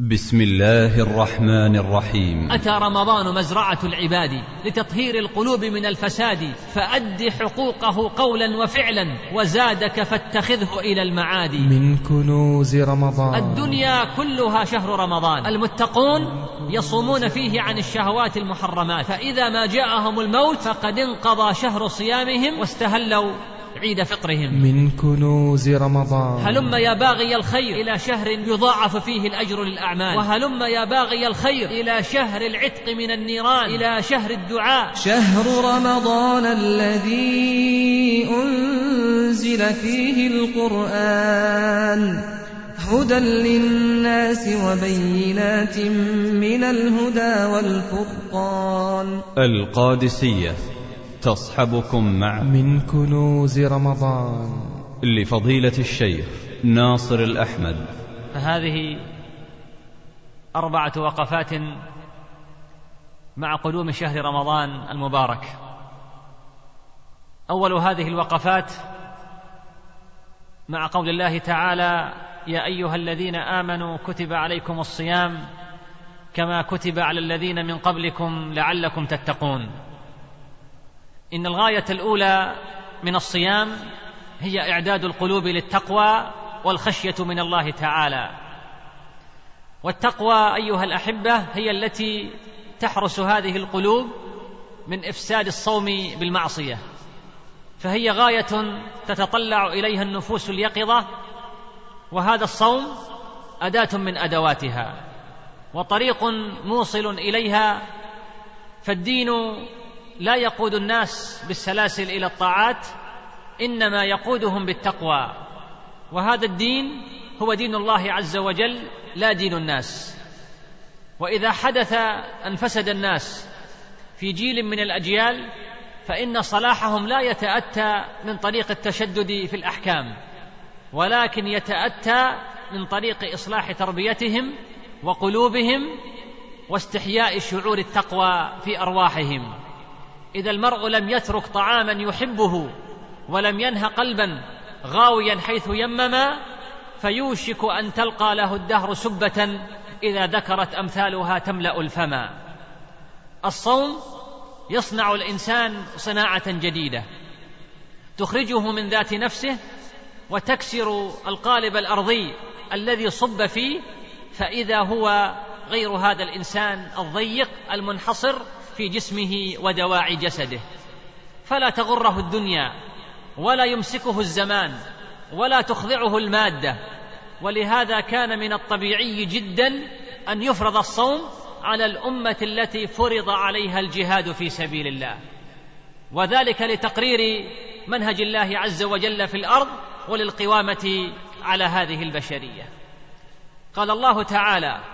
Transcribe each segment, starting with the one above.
بسم الله الرحمن الرحيم. أتى رمضان مزرعة العباد لتطهير القلوب من الفساد فأد حقوقه قولا وفعلا وزادك فاتخذه إلى المعاد. من كنوز رمضان. الدنيا كلها شهر رمضان. المتقون يصومون فيه عن الشهوات المحرمات. فإذا ما جاءهم الموت فقد انقضى شهر صيامهم واستهلوا عيد فطرهم. من كنوز رمضان. هلم يا باغي الخير إلى شهر يضاعف فيه الأجر للأعمال. وهلم يا باغي الخير إلى شهر العتق من النيران. إلى شهر الدعاء. شهر رمضان الذي أنزل فيه القرآن. هدى للناس وبينات من الهدى والفرقان. القادسية. تصحبكم مع من كنوز رمضان. لفضيلة الشيخ ناصر الأحمد. فهذه أربعة وقفات مع قدوم شهر رمضان المبارك. أول هذه الوقفات مع قول الله تعالى يا أيها الذين آمنوا كتب عليكم الصيام كما كتب على الذين من قبلكم لعلكم تتقون. إن الغاية الأولى من الصيام هي إعداد القلوب للتقوى والخشية من الله تعالى. والتقوى أيها الأحبة هي التي تحرس هذه القلوب من إفساد الصوم بالمعصية. فهي غاية تتطلع إليها النفوس اليقظة وهذا الصوم أداة من أدواتها وطريق موصل إليها فالدين لا يقود الناس بالسلاسل إلى الطاعات إنما يقودهم بالتقوى. وهذا الدين هو دين الله عز وجل لا دين الناس. وإذا حدث ان فسد الناس في جيل من الأجيال فإن صلاحهم لا يتأتى من طريق التشدد في الأحكام ولكن يتأتى من طريق إصلاح تربيتهم وقلوبهم واستحياء شعور التقوى في أرواحهم. إذا المرء لم يترك طعاما يحبه ولم ينه قلبا غاويا حيث يمما فيوشك أن تلقى له الدهر سبة إذا ذكرت أمثالها تملأ الفما الصوم يصنع الإنسان صناعة جديدة تخرجه من ذات نفسه وتكسر القالب الأرضي الذي صب فيه فإذا هو غير هذا الإنسان الضيق المنحصر في جسمه ودواعي جسده فلا تغره الدنيا ولا يمسكه الزمان ولا تخضعه المادة. ولهذا كان من الطبيعي جدا أن يفرض الصوم على الأمة التي فرض عليها الجهاد في سبيل الله. وذلك لتقرير منهج الله عز وجل في الأرض وللقوامة على هذه البشرية. قال الله تعالى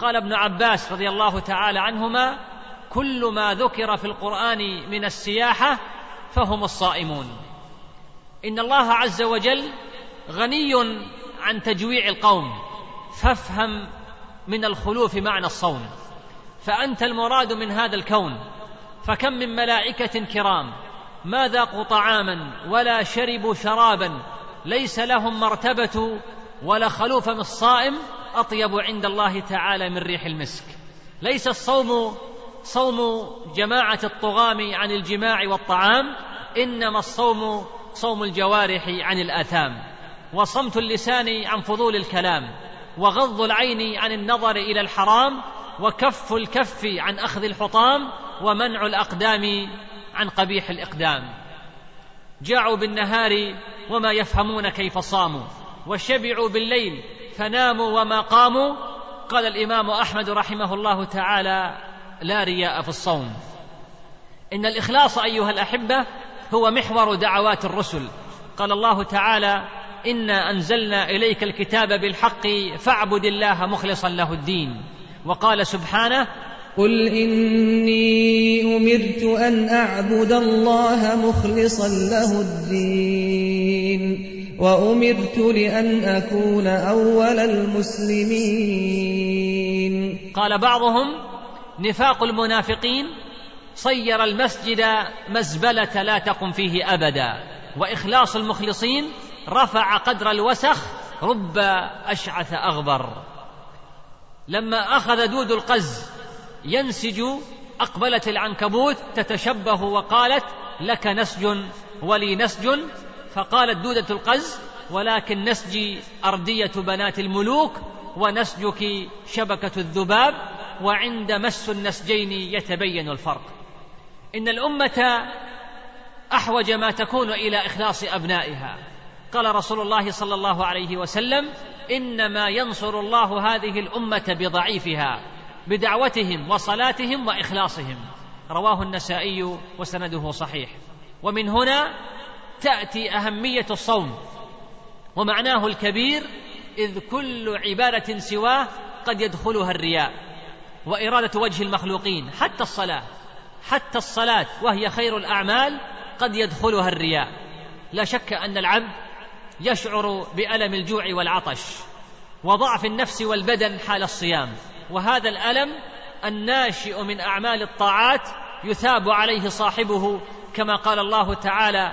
قال ابن عباس رضي الله تعالى عنهما كل ما ذكر في القرآن من السياحة فهم الصائمون. إن الله عز وجل غني عن تجويع القوم فافهم من الخلوف معنى الصوم. فأنت المراد من هذا الكون فكم من ملائكة كرام ما ذاقوا طعاما ولا شربوا شرابا ليس لهم مرتبة ولا خلوف من الصائم أطيب عند الله تعالى من ريح المسك. ليس الصوم صوم جماعة الطغام عن الجماع والطعام إنما الصوم صوم الجوارح عن الآثام. وصمت اللسان عن فضول الكلام وغض العين عن النظر إلى الحرام وكف الكف عن أخذ الحطام ومنع الأقدام عن قبيح الإقدام. جاعوا بالنهار وما يفهمون كيف صاموا وشبعوا بالليل فناموا وما قاموا قال الإمام أحمد رحمه الله تعالى لا رياء في الصوم. إن الإخلاص أيها الأحبة هو محور دعوات الرسل. قال الله تعالى إنا أنزلنا إليك الكتاب بالحق فاعبد الله مخلصا له الدين. وقال سبحانه قل إني أمرت أن أعبد الله مخلصا له الدين. وأمرت لأن أكون أول المسلمين. قال بعضهم نفاق المنافقين صير المسجد مزبلة لا تقم فيه أبدا وإخلاص المخلصين رفع قدر الوسخ رب أشعث أغبر. لما أخذ دود القز ينسج أقبلت العنكبوت تتشبه وقالت لك نسج ولي نسج فقالت دودة القز ولكن نسجي أردية بنات الملوك ونسجك شبكة الذباب وعند مس النسجين يتبين الفرق. إن الأمة أحوج ما تكون إلى إخلاص أبنائها. قال رسول الله صلى الله عليه وسلم إنما ينصر الله هذه الأمة بضعيفها بدعوتهم وصلاتهم وإخلاصهم. رواه النسائي وسنده صحيح. ومن هنا تأتي أهمية الصوم ومعناه الكبير إذ كل عبادة سواه قد يدخلها الرياء وإرادة وجه المخلوقين حتى الصلاة حتى الصلاة وهي خير الأعمال قد يدخلها الرياء. لا شك أن العبد يشعر بألم الجوع والعطش وضعف النفس والبدن حال الصيام وهذا الألم الناشئ من أعمال الطاعات يثاب عليه صاحبه كما قال الله تعالى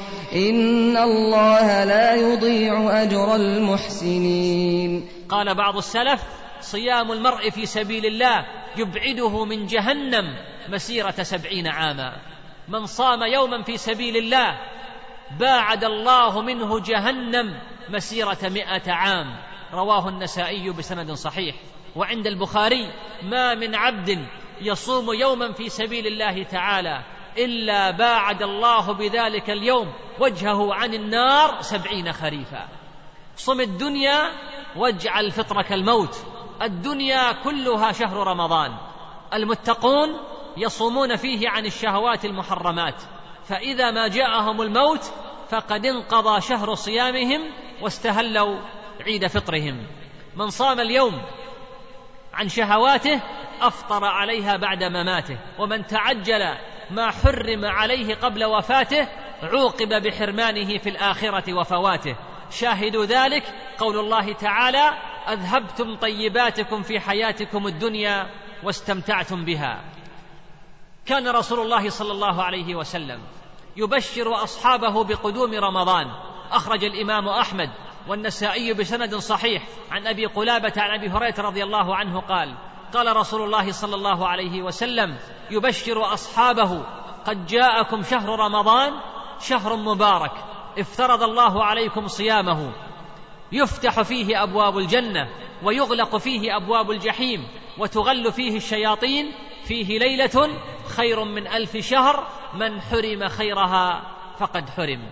إن الله لا يضيع أجر المحسنين. قال بعض السلف صيام المرء في سبيل الله يبعده من جهنم مسيرة سبعين عاما. من صام يوما في سبيل الله باعد الله منه جهنم مسيرة مئة عام. رواه النسائي بسند صحيح. وعند البخاري ما من عبد يصوم يوما في سبيل الله تعالى إلا باعد الله بذلك اليوم وجهه عن النار سبعين خريفا. صم الدنيا واجعل فطرك الموت. الدنيا كلها شهر رمضان. المتقون يصومون فيه عن الشهوات المحرمات. فإذا ما جاءهم الموت فقد انقضى شهر صيامهم واستهلوا عيد فطرهم. من صام اليوم عن شهواته أفطر عليها بعد مماته. ومن تعجل ما حرم عليه قبل وفاته عوقب بحرمانه في الآخرة وفواته. شاهد ذلك؟ قول الله تعالى أذهبتم طيباتكم في حياتكم الدنيا واستمتعتم بها. كان رسول الله صلى الله عليه وسلم يبشر أصحابه بقدوم رمضان. أخرج الإمام أحمد والنسائي بسند صحيح عن أبي قلابة عن أبي هريرة رضي الله عنه قال قال رسول الله صلى الله عليه وسلم يبشر أصحابه قد جاءكم شهر رمضان شهر مبارك افترض الله عليكم صيامه. يفتح فيه أبواب الجنة ويغلق فيه أبواب الجحيم وتغل فيه الشياطين فيه ليلة خير من ألف شهر من حرم خيرها فقد حرم.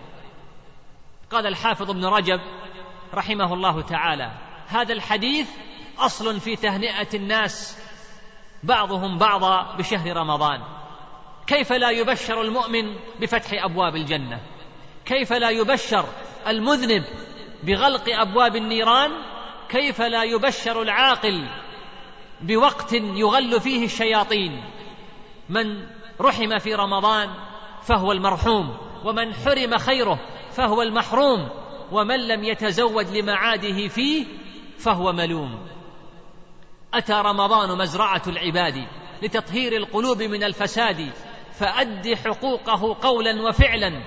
قال الحافظ ابن رجب رحمه الله تعالى هذا الحديث أصل في تهنئة الناس بعضهم بعضا بشهر رمضان. كيف لا يبشر المؤمن بفتح أبواب الجنة؟ كيف لا يبشر المذنب بغلق أبواب النيران؟ كيف لا يبشر العاقل بوقت يغل فيه الشياطين؟ من رحم في رمضان فهو المرحوم ومن حرم خيره فهو المحروم ومن لم يتزود لمعاده فيه فهو ملوم. أتى رمضان مزرعة العباد لتطهير القلوب من الفساد فأد حقوقه قولا وفعلا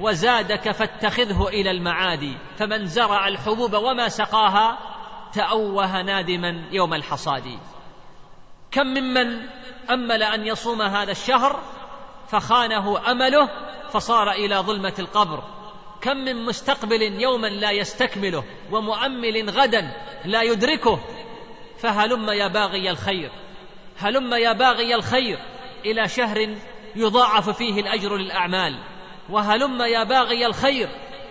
وزادك فاتخذه إلى المعاد. فمن زرع الحبوب وما سقاها تأوه نادما يوم الحصاد. كم ممن أمل أن يصوم هذا الشهر فخانه أمله فصار إلى ظلمة القبر. كم من مستقبل يوما لا يستكمله ومؤمل غدا لا يدركه. فهلم يا باغي الخير هلم يا باغي الخير إلى شهر يضاعف فيه الأجر للأعمال وهلم يا باغي الخير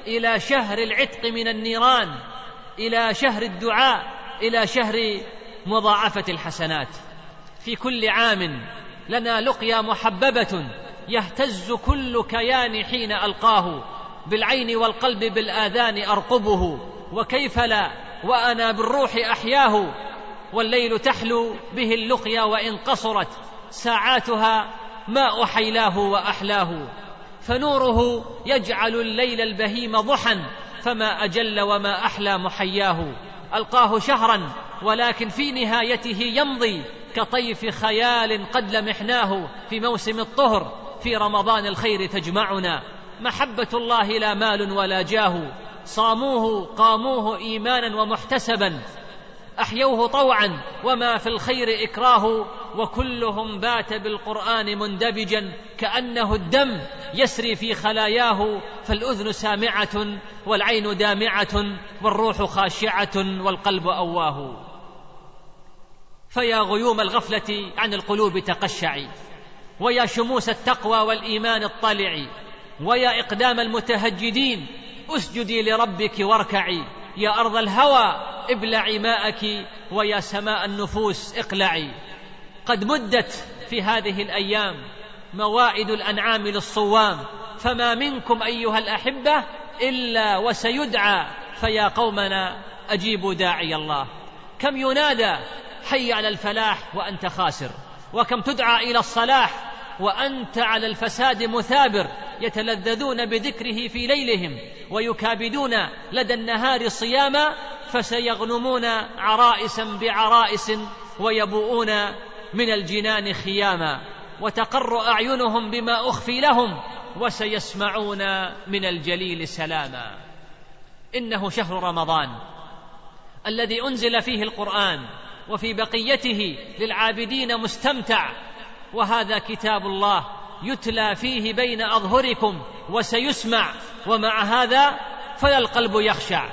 إلى شهر العتق من النيران إلى شهر الدعاء إلى شهر مضاعفة الحسنات. في كل عام لنا لقيا محببة يهتز كل كيان حين ألقاه بالعين والقلب بالآذان أرقبه وكيف لا وأنا بالروح أحياه والليل تحلو به اللقيا وإن قصرت ساعاتها ما أحيلاه وأحلاه. فنوره يجعل الليل البهيم ضحى فما أجل وما أحلى محياه. ألقاه شهرا ولكن في نهايته يمضي كطيف خيال قد لمحناه في موسم الطهر في رمضان الخير تجمعنا. محبة الله لا مال ولا جاه صاموه قاموه إيمانا ومحتسبا. أحيوه طوعا وما في الخير إكراه وكلهم بات بالقرآن مندبجا كأنه الدم يسري في خلاياه فالأذن سامعة والعين دامعة والروح خاشعة والقلب أواه. فيا غيوم الغفلة عن القلوب تقشعي ويا شموس التقوى والإيمان اطلعي ويا إقدام المتهجدين أسجدي لربك واركعي يا أرض الهوى ابلعي ماءك ويا سماء النفوس اقلعي. قد مدت في هذه الأيام موائد الأنعام للصوام فما منكم أيها الأحبة إلا وسيدعى فيا قومنا أجيبوا داعي الله. كم ينادى حي على الفلاح وأنت خاسر وكم تدعى إلى الصلاح وأنت على الفساد مثابر يتلذذون بذكره في ليلهم ويكابدون لدى النهار صياما فسيغنمون عرائسا بعرائس ويبوؤون من الجنان خياما. وتقر أعينهم بما أخفي لهم وسيسمعون من الجليل سلاما. إنه شهر رمضان الذي أنزل فيه القرآن وفي بقيته للعابدين مستمتع وهذا كتاب الله يتلى فيه بين أظهركم وسيسمع ومع هذا فلا القلب يخشع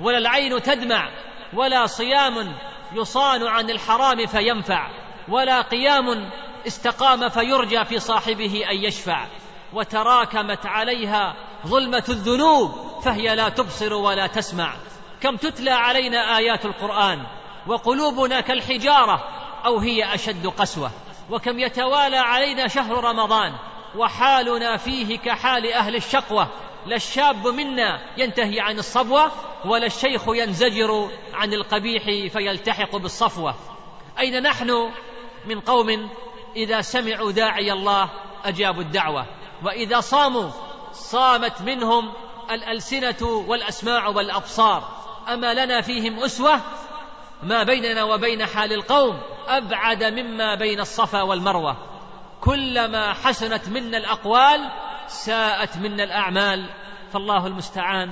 ولا العين تدمع ولا صيام يصان عن الحرام فينفع ولا قيام استقام فيرجى في صاحبه أن يشفع وتراكمت عليها ظلمة الذنوب فهي لا تبصر ولا تسمع. كم تتلى علينا آيات القرآن وقلوبنا كالحجارة أو هي أشد قسوة. وكم يتوالى علينا شهر رمضان وحالنا فيه كحال أهل الشقوة لا الشاب منا ينتهي عن الصبوة ولا الشيخ ينزجر عن القبيح فيلتحق بالصفوة. أين نحن من قوم إذا سمعوا داعي الله أجابوا الدعوة وإذا صاموا صامت منهم الألسنة والأسماع والأبصار. أما لنا فيهم أسوة ما بيننا وبين حال القوم أبعد مما بين الصفا والمروة. كلما حسنت منا الأقوال ساءت منا الأعمال. فالله المستعان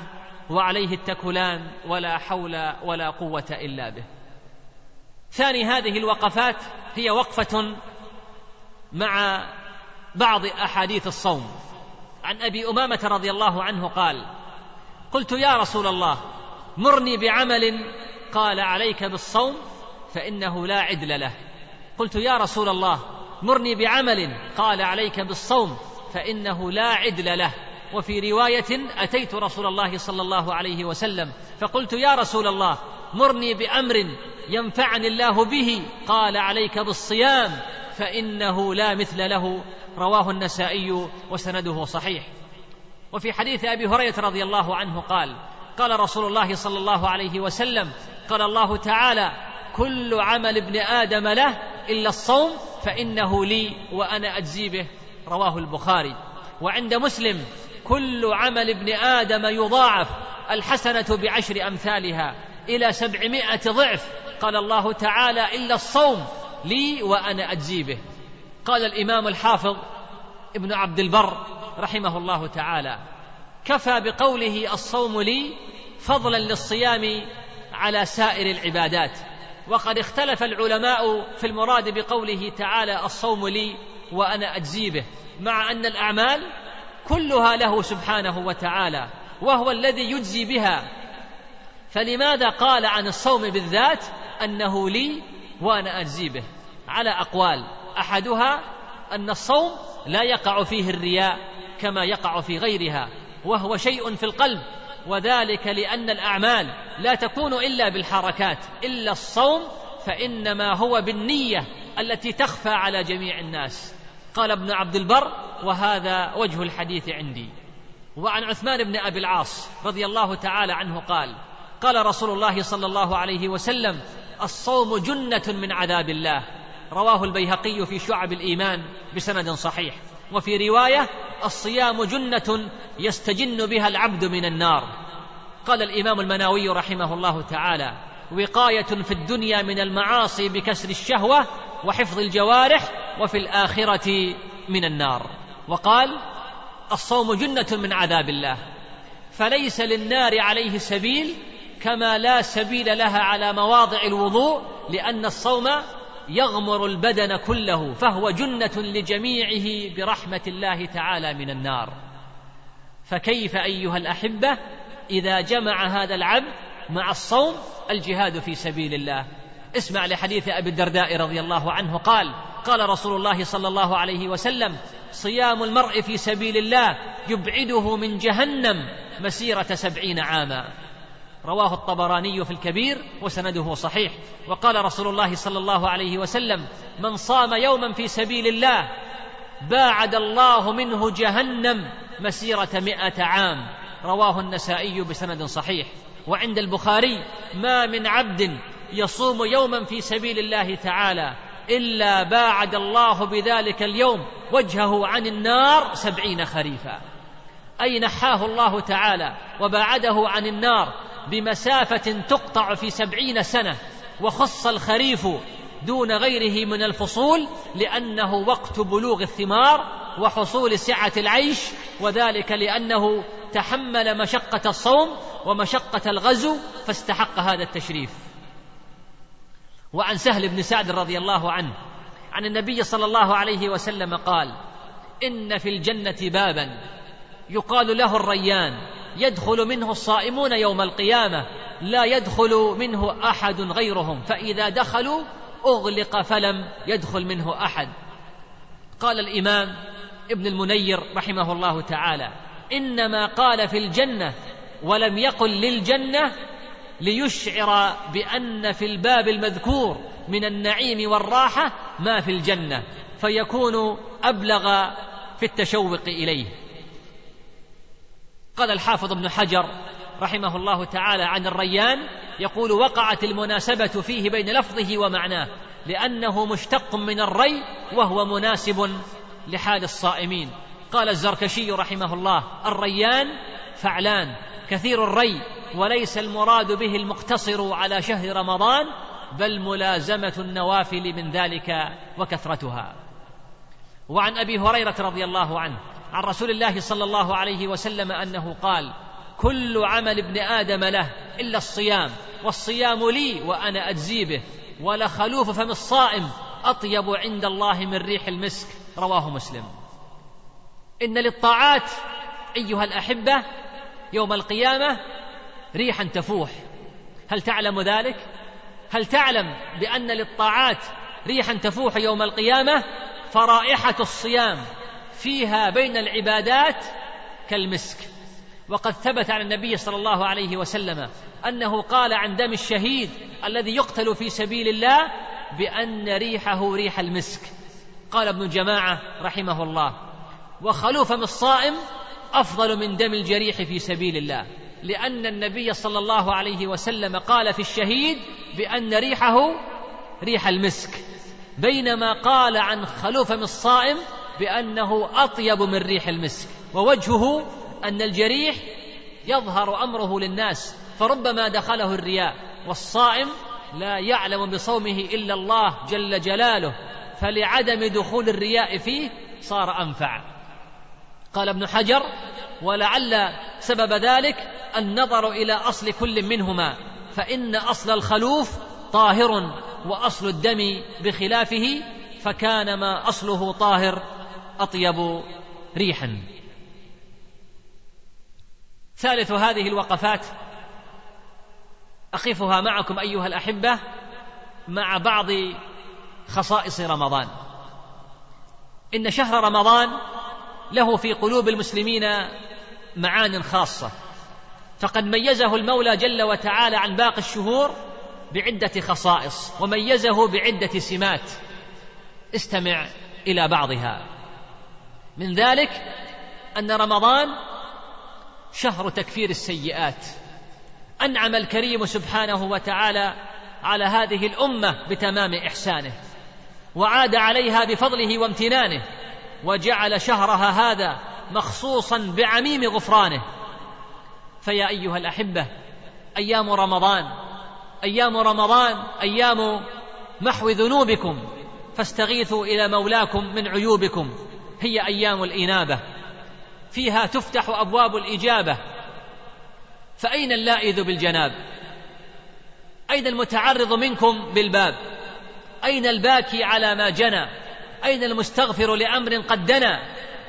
وعليه التكلان ولا حول ولا قوة إلا به. ثاني هذه الوقفات هي وقفة مع بعض أحاديث الصوم. عن أبي أمامة رضي الله عنه قال قلت يا رسول الله مرني بعمل قال عليك بالصوم فإنه لا عدل له. قلت يا رسول الله مرني بعمل قال عليك بالصوم فإنه لا عدل له. وفي رواية أتيت رسول الله صلى الله عليه وسلم فقلت يا رسول الله مرني بأمر ينفعني الله به قال عليك بالصيام فإنه لا مثل له. رواه النسائي وسنده صحيح. وفي حديث أبي هريرة رضي الله عنه قال قال رسول الله صلى الله عليه وسلم قال الله تعالى كل عمل ابن آدم له إلا الصوم فإنه لي وأنا أجزي به. رواه البخاري. وعند مسلم كل عمل ابن آدم يضاعف الحسنة بعشر أمثالها إلى سبعمائة ضعف. قال الله تعالى إلا الصوم لي وأنا أجزي به. قال الإمام الحافظ ابن عبد البر رحمه الله تعالى كفى بقوله الصوم لي فضلا للصيام على سائر العبادات. وقد اختلف العلماء في المراد بقوله تعالى الصوم لي وأنا أجزي به مع أن الأعمال كلها له سبحانه وتعالى وهو الذي يجزي بها. فلماذا قال عن الصوم بالذات أنه لي وأنا أجزي به؟ على أقوال. أحدها أن الصوم لا يقع فيه الرياء كما يقع في غيرها وهو شيء في القلب. وذلك لأن الأعمال لا تكون إلا بالحركات إلا الصوم فإنما هو بالنية التي تخفى على جميع الناس. قال ابن عبد البر وهذا وجه الحديث عندي. وعن عثمان بن أبي العاص رضي الله تعالى عنه قال قال رسول الله صلى الله عليه وسلم الصوم جنة من عذاب الله. رواه البيهقي في شعب الإيمان بسند صحيح. وفي رواية الصيام جنة يستجن بها العبد من النار. قال الإمام المناوي رحمه الله تعالى وقاية في الدنيا من المعاصي بكسر الشهوة وحفظ الجوارح وفي الآخرة من النار. وقال الصوم جنة من عذاب الله. فليس للنار عليه سبيل كما لا سبيل لها على مواضع الوضوء لأن الصوم يغمر البدن كله فهو جنة لجميعه برحمة الله تعالى من النار. فكيف أيها الأحبة إذا جمع هذا العبد مع الصوم الجهاد في سبيل الله؟ اسمع لحديث أبي الدرداء رضي الله عنه قال قال رسول الله صلى الله عليه وسلم صيام المرء في سبيل الله يبعده من جهنم مسيرة سبعين عاما. رواه الطبراني في الكبير وسنده صحيح. وقال رسول الله صلى الله عليه وسلم من صام يوما في سبيل الله باعد الله منه جهنم مسيرة مئة عام رواه النسائي بسند صحيح. وعند البخاري ما من عبد يصوم يوما في سبيل الله تعالى إلا باعد الله بذلك اليوم وجهه عن النار سبعين خريفا أي نحاه الله تعالى وباعده عن النار بمسافة تقطع في سبعين سنة وخص الخريف دون غيره من الفصول لأنه وقت بلوغ الثمار وحصول سعة العيش وذلك لأنه تحمل مشقة الصوم ومشقة الغزو فاستحق هذا التشريف. وعن سهل بن سعد رضي الله عنه عن النبي صلى الله عليه وسلم قال إن في الجنة بابا يقال له الريان يدخل منه الصائمون يوم القيامة لا يدخل منه أحد غيرهم فإذا دخلوا أغلق فلم يدخل منه أحد. قال الإمام ابن المنير رحمه الله تعالى إنما قال في الجنة ولم يقل للجنة ليشعر بأن في الباب المذكور من النعيم والراحة ما في الجنة فيكون أبلغ في التشوق إليه. قال الحافظ ابن حجر رحمه الله تعالى عن الريان يقول وقعت المناسبة فيه بين لفظه ومعناه لأنه مشتق من الري وهو مناسب لحال الصائمين. قال الزركشي رحمه الله الريان فعلان كثير الري وليس المراد به المقتصر على شهر رمضان بل ملازمة النوافل من ذلك وكثرتها. وعن أبي هريرة رضي الله عنه عن رسول الله صلى الله عليه وسلم أنه قال كل عمل ابن آدم له إلا الصيام والصيام لي وأنا أجزي به ولخلوف فم الصائم أطيب عند الله من ريح المسك. رواه مسلم. إن للطاعات أيها الأحبة يوم القيامة ريحا تفوح. هل تعلم ذلك؟ هل تعلم بأن للطاعات ريحا تفوح يوم القيامة؟ فرائحة الصيام. فيها بين العبادات كالمسك. وقد ثبت عن النبي صلى الله عليه وسلم أنه قال عن دم الشهيد الذي يقتل في سبيل الله بأن ريحه ريح المسك. قال ابن جماعة رحمه الله وخلوف الصائم أفضل من دم الجريح في سبيل الله لأن النبي صلى الله عليه وسلم قال في الشهيد بأن ريحه ريح المسك. بينما قال عن خلوف الصائم بأنه أطيب من ريح المسك ووجهه أن الجريح يظهر أمره للناس فربما دخله الرياء والصائم لا يعلم بصومه إلا الله جل جلاله فلعدم دخول الرياء فيه صار أنفع. قال ابن حجر ولعل سبب ذلك النظر إلى أصل كل منهما فإن أصل الخلوف طاهر وأصل الدم بخلافه فكان ما أصله طاهر. أطيب ريحا. ثالث هذه الوقفات. أقفها معكم أيها الأحبة مع بعض خصائص رمضان. إن شهر رمضان له في قلوب المسلمين معان خاصة. فقد ميزه المولى جل وتعالى عن باقي الشهور بعدة خصائص وميزه بعدة سمات. استمع إلى بعضها. من ذلك أن رمضان شهر تكفير السيئات. أنعم الكريم سبحانه وتعالى على هذه الأمة بتمام إحسانه وعاد عليها بفضله وامتنانه وجعل شهرها هذا مخصوصا بعميم غفرانه. فيا أيها الأحبة أيام رمضان أيام رمضان أيام محو ذنوبكم فاستغيثوا إلى مولاكم من عيوبكم. هي أيام الإنابة فيها تفتح أبواب الإجابة. فأين اللائذ بالجناب؟ أين المتعرض منكم بالباب؟ أين الباكي على ما جنى؟ أين المستغفر لأمر قد دنا؟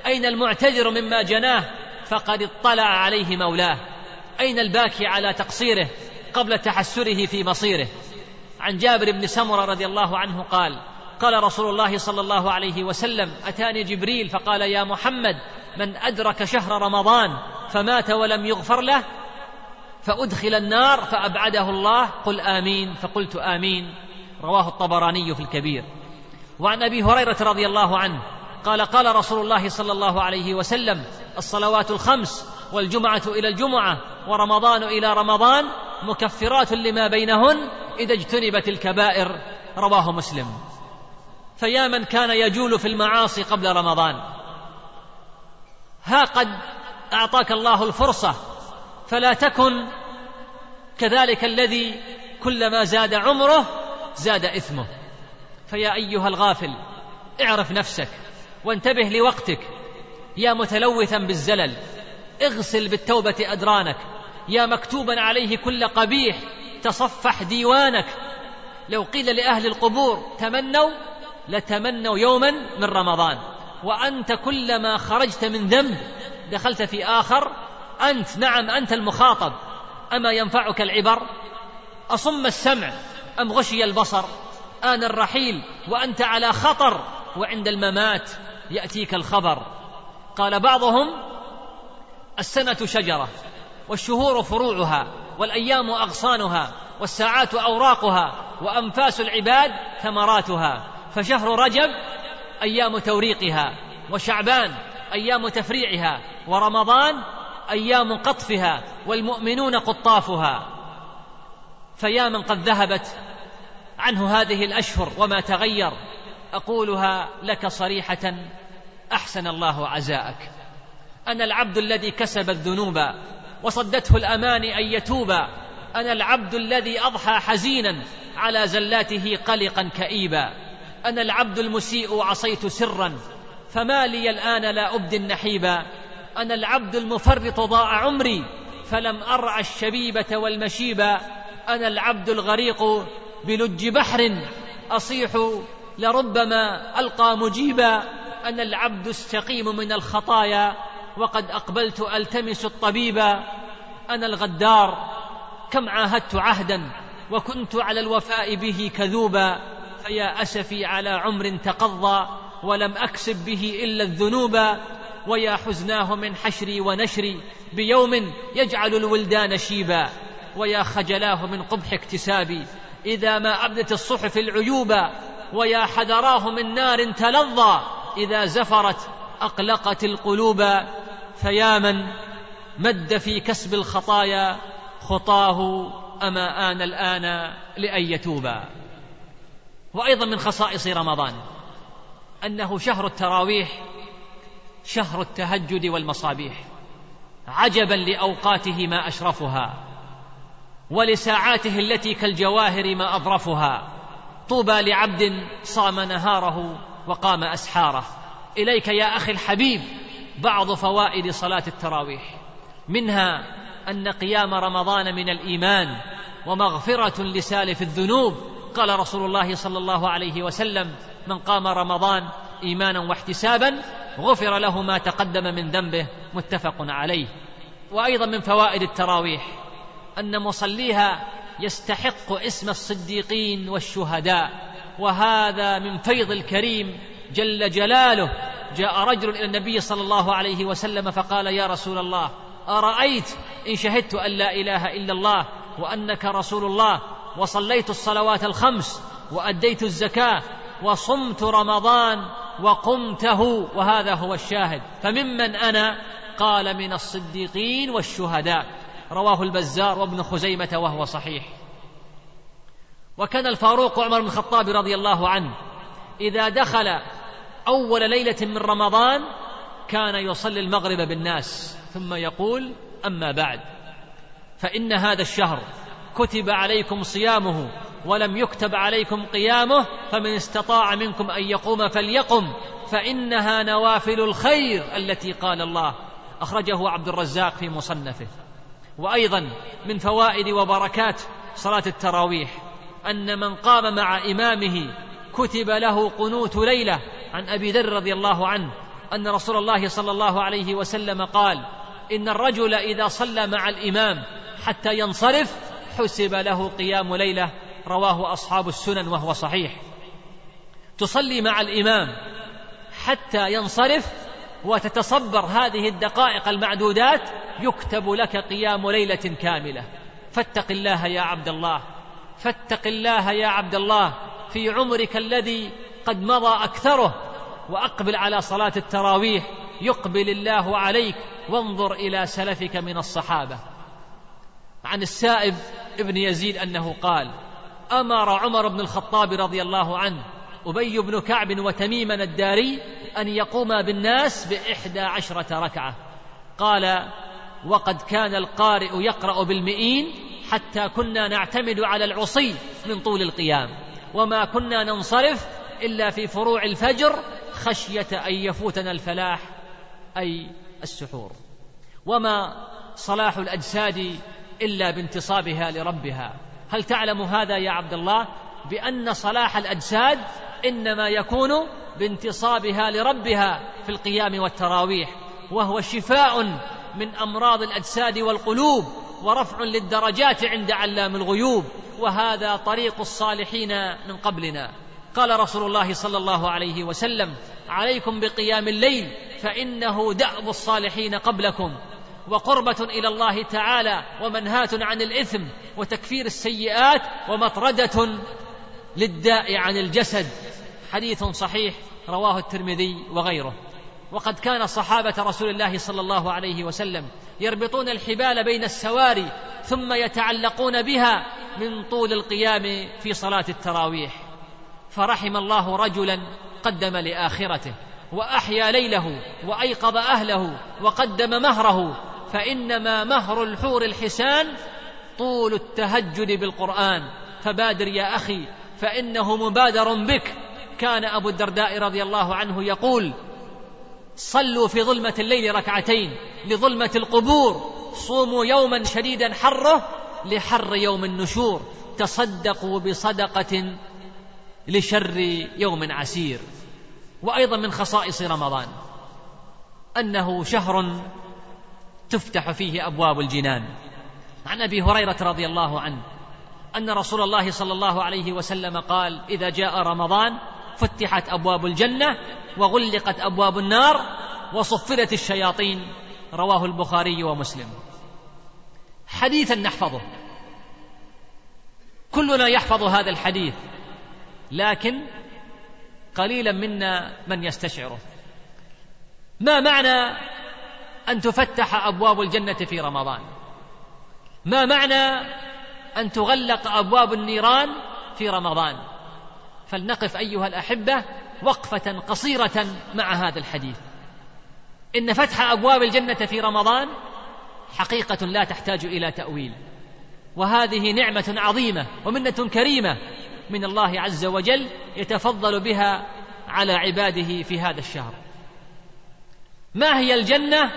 أين المعتذر مما جناه؟ فقد اطلع عليه مولاه. أين الباكي على تقصيره قبل تحسره في مصيره؟ عن جابر بن سمرة رضي الله عنه قال قال رسول الله صلى الله عليه وسلم أتاني جبريل؟ فقال يا محمد من أدرك شهر رمضان فمات ولم يغفر له فأدخل النار فأبعده الله قل آمين فقلت آمين. رواه الطبراني في الكبير. وعن أبي هريرة رضي الله عنه قال قال رسول الله صلى الله عليه وسلم الصلوات الخمس والجمعة إلى الجمعة ورمضان إلى رمضان مكفرات لما بينهن إذا اجتنبت الكبائر. رواه مسلم. فيا من كان يجول في المعاصي قبل رمضان. ها قد أعطاك الله الفرصة فلا تكن كذلك الذي كلما زاد عمره زاد إثمه. فيا أيها الغافل اعرف نفسك وانتبه لوقتك. يا متلوثا بالزلل اغسل بالتوبة أدرانك. يا مكتوبا عليه كل قبيح تصفح ديوانك. لو قيل لأهل القبور تمنوا لتمنوا يوما من رمضان. وأنت كلما خرجت من ذنب دخلت في آخر أنت نعم أنت المخاطب. أما ينفعك العبر؟ أصم السمع أم غشي البصر؟ آن الرحيل وأنت على خطر وعند الممات يأتيك الخبر. قال بعضهم السنة شجرة والشهور فروعها والأيام أغصانها والساعات أوراقها وأنفاس العباد ثمراتها. فشهر رجب أيام توريقها وشعبان أيام تفريعها ورمضان أيام قطفها والمؤمنون قطافها. فيا من قد ذهبت عنه هذه الأشهر وما تغير أقولها لك صريحة أحسن الله عزاءك. أنا العبد الذي كسب الذنوب وصدته الأماني أن يتوب. أنا العبد الذي أضحى حزينا على زلاته قلقا كئيبا. أنا العبد المسيء عصيت سرا فما لي الآن لا أبدي النحيبا. أنا العبد المفرط ضاع عمري فلم أرعى الشبيبة والمشيبا أنا العبد الغريق بلج بحر أصيح لربما ألقى مجيبا. أنا العبد السقيم من الخطايا وقد أقبلت ألتمس الطبيبا أنا الغدار كم عاهدت عهدا وكنت على الوفاء به كذوبا. فيا أسفي على عمر تقضى ولم أكسب به إلا الذنوب ويا حزناه من حشري ونشري بيوم يجعل الولدان شيبا ويا خجلاه من قبح اكتسابي إذا ما أبدت الصحف العيوب ويا حذراه من نار تلظى إذا زفرت أقلقت القلوب فيا من مد في كسب الخطايا خطاه أما آن الآن لأن يتوبا وأيضا من خصائص رمضان أنه شهر التراويح شهر التهجد والمصابيح. عجبا لأوقاته ما أشرفها ولساعاته التي كالجواهر ما أظرفها. طوبى لعبد صام نهاره وقام أسحاره. إليك يا أخي الحبيب بعض فوائد صلاة التراويح. منها أن قيام رمضان من الإيمان ومغفرة لسالف الذنوب قال رسول الله صلى الله عليه وسلم من قام رمضان إيمانا واحتسابا غفر له ما تقدم من ذنبه. متفق عليه. وأيضا من فوائد التراويح أن مصليها يستحق اسم الصديقين والشهداء وهذا من فيض الكريم جل جلاله. جاء رجل إلى النبي صلى الله عليه وسلم فقال يا رسول الله أرأيت إن شهدت أن لا إله إلا الله وأنك رسول الله وصليت الصلوات الخمس وأديت الزكاة وصمت رمضان وقمته وهذا هو الشاهد. فممن أنا؟ قال من الصديقين والشهداء. رواه البزار وابن خزيمة وهو صحيح. وكان الفاروق عمر بن الخطاب رضي الله عنه إذا دخل أول ليلة من رمضان كان يصلي المغرب بالناس ثم يقول أما بعد فإن هذا الشهر كتب عليكم صيامه ولم يكتب عليكم قيامه فمن استطاع منكم أن يقوم فليقم فإنها نوافل الخير التي قال الله. أخرجه عبد الرزاق في مصنفه. وأيضا من فوائد وبركات صلاة التراويح أن من قام مع إمامه كتب له قنوت ليلة عن أبي ذر رضي الله عنه أن رسول الله صلى الله عليه وسلم قال إن الرجل إذا صلى مع الإمام حتى ينصرف حسب له قيام ليلة رواه أصحاب السنن وهو صحيح. تصلي مع الإمام حتى ينصرف وتتصبر هذه الدقائق المعدودات يكتب لك قيام ليلة كاملة. فاتق الله يا عبد الله فاتق الله يا عبد الله في عمرك الذي قد مضى أكثره وأقبل على صلاة التراويح يقبل الله عليك وانظر إلى سلفك من الصحابة. عن السائب ابن يزيد أنه قال أمر عمر بن الخطاب رضي الله عنه أبي بن كعب وتميما الداري أن يقوما بالناس بإحدى عشرة ركعة. قال وقد كان القارئ يقرأ بالمئين حتى كنا نعتمد على العصي من طول القيام وما كنا ننصرف إلا في فروع الفجر خشية أن يفوتنا الفلاح أي السحور. وما صلاح الأجساد إلا بانتصابها لربها. هل تعلم هذا يا عبد الله؟ بأن صلاح الأجساد إنما يكون بانتصابها لربها في القيام والتراويح وهو شفاء من أمراض الأجساد والقلوب ورفع للدرجات عند علام الغيوب وهذا طريق الصالحين من قبلنا. قال رسول الله صلى الله عليه وسلم عليكم بقيام الليل فإنه دأب الصالحين قبلكم. وقربة إلى الله تعالى ومنهاة عن الإثم وتكفير السيئات ومطردة للداء عن الجسد. حديث صحيح رواه الترمذي وغيره. وقد كان صحابة رسول الله صلى الله عليه وسلم يربطون الحبال بين السواري ثم يتعلقون بها من طول القيام في صلاة التراويح. فرحم الله رجلا قدم لآخرته وأحيا ليله وأيقظ أهله وقدم مهره فإنما مهر الحور الحسان طول التهجد بالقرآن. فبادر يا أخي فإنه مبادر بك. كان أبو الدرداء رضي الله عنه يقول صلوا في ظلمة الليل ركعتين لظلمة القبور. صوموا يوما شديدا حره لحر يوم النشور. تصدقوا بصدقة لشر يوم عسير. وأيضا من خصائص رمضان أنه شهر تفتح فيه أبواب الجنان. عن أبي هريرة رضي الله عنه أن رسول الله صلى الله عليه وسلم قال إذا جاء رمضان فتحت أبواب الجنة وغلقت أبواب النار وصفدت الشياطين. رواه البخاري ومسلم. حديثا نحفظه. كلنا يحفظ هذا الحديث لكن قليلا منا من يستشعره. ما معنى أن تفتح أبواب الجنة في رمضان. ما معنى أن تغلق أبواب النيران في رمضان؟ فلنقف أيها الأحبة وقفة قصيرة مع هذا الحديث. إن فتح أبواب الجنة في رمضان حقيقة لا تحتاج إلى تأويل. وهذه نعمة عظيمة ومنة كريمة من الله عز وجل يتفضل بها على عباده في هذا الشهر. ما هي الجنة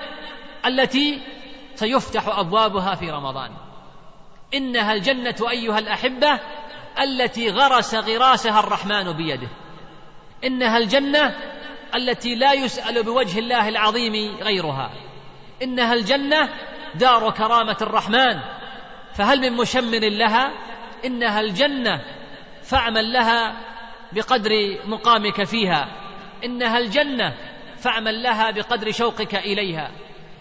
التي سيفتح أبوابها في رمضان. إنها الجنة أيها الأحبة التي غرس غراسها الرحمن بيده. إنها الجنة التي لا يسأل بوجه الله العظيم غيرها. إنها الجنة دار كرامة الرحمن. فهل من مشمر لها؟ إنها الجنة فاعمل لها بقدر مقامك فيها. إنها الجنة فاعمل لها بقدر شوقك إليها.